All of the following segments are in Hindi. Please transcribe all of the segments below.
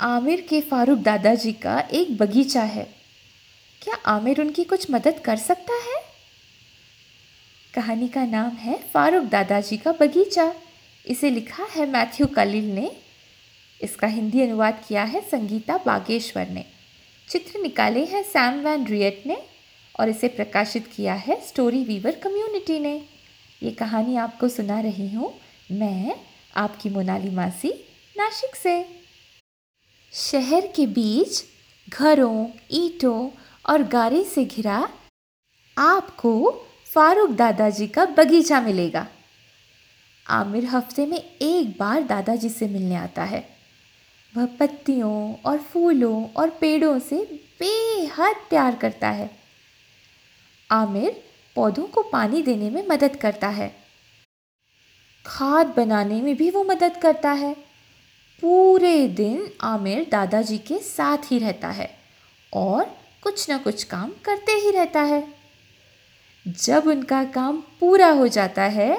आमिर के फारूक दादाजी का एक बगीचा है। क्या आमिर उनकी कुछ मदद कर सकता है? कहानी का नाम है फारूक दादाजी का बगीचा। इसे लिखा है मैथ्यू कलील ने। इसका हिंदी अनुवाद किया है संगीता बागेश्वर ने। चित्र निकाले हैं सैम वैन रियट ने और इसे प्रकाशित किया है स्टोरी वीवर कम्युनिटी ने। ये कहानी आपको सुना रही हूँ मैं, आपकी मोनाली मासी नासिक से। शहर के बीच घरों, ईंटों और गारे से घिरा आपको फारूक दादाजी का बगीचा मिलेगा। आमिर हफ़्ते में एक बार दादाजी से मिलने आता है। वह पत्तियों और फूलों और पेड़ों से बेहद प्यार करता है। आमिर पौधों को पानी देने में मदद करता है। खाद बनाने में भी वो मदद करता है। पूरे दिन आमिर दादाजी के साथ ही रहता है और कुछ ना कुछ काम करते ही रहता है। जब उनका काम पूरा हो जाता है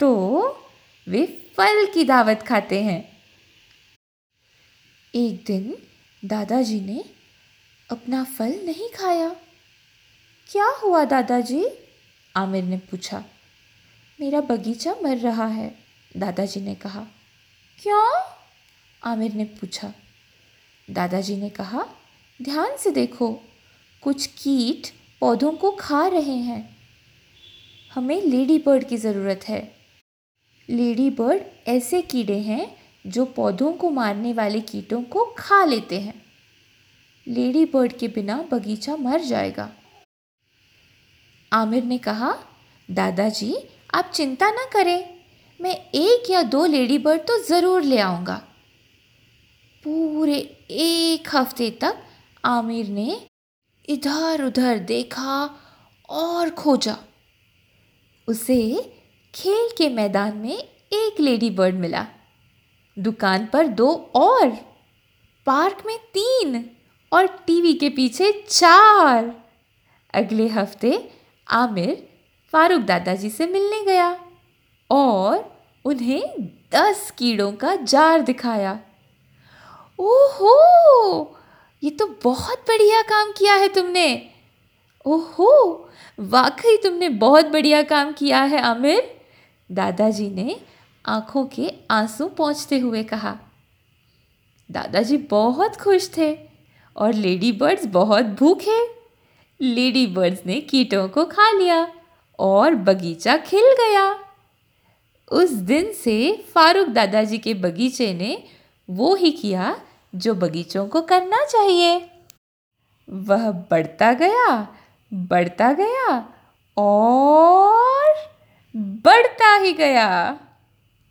तो वे फल की दावत खाते हैं। एक दिन दादाजी ने अपना फल नहीं खाया। क्या हुआ दादाजी? आमिर ने पूछा। मेरा बगीचा मर रहा है, दादाजी ने कहा। क्यों? आमिर ने पूछा। दादाजी ने कहा, ध्यान से देखो, कुछ कीट पौधों को खा रहे हैं। हमें लेडी बर्ड की ज़रूरत है। लेडी बर्ड ऐसे कीड़े हैं जो पौधों को मारने वाले कीटों को खा लेते हैं। लेडी बर्ड के बिना बगीचा मर जाएगा। आमिर ने कहा, दादाजी, आप चिंता ना करें। मैं एक या दो लेडी बर्ड तो ज़रूर ले आऊँगा। पूरे एक हफ़्ते तक आमिर ने इधर उधर देखा और खोजा। उसे खेल के मैदान में एक लेडी बर्ड मिला। दुकान पर दो और, पार्क में तीन और टीवी के पीछे चार। अगले हफ़्ते आमिर फारूक दादाजी से मिलने गया और उन्हें दस कीड़ों का जार दिखाया। ओहो, ये तो बहुत बढ़िया काम किया है तुमने। ओहो, वाकई तुमने बहुत बढ़िया काम किया है आमिर। दादाजी ने आँखों के आँसू पहुँचते हुए कहा। दादाजी बहुत खुश थे और लेडी बर्ड्स बहुत भूखे। लेडी बर्ड्स ने कीटों को खा लिया और बगीचा खिल गया। उस दिन से फारूक दादाजी के बगीचे ने वो ही किया जो बगीचों को करना चाहिए। वह बढ़ता गया बढ़ता गया और बढ़ता ही गया।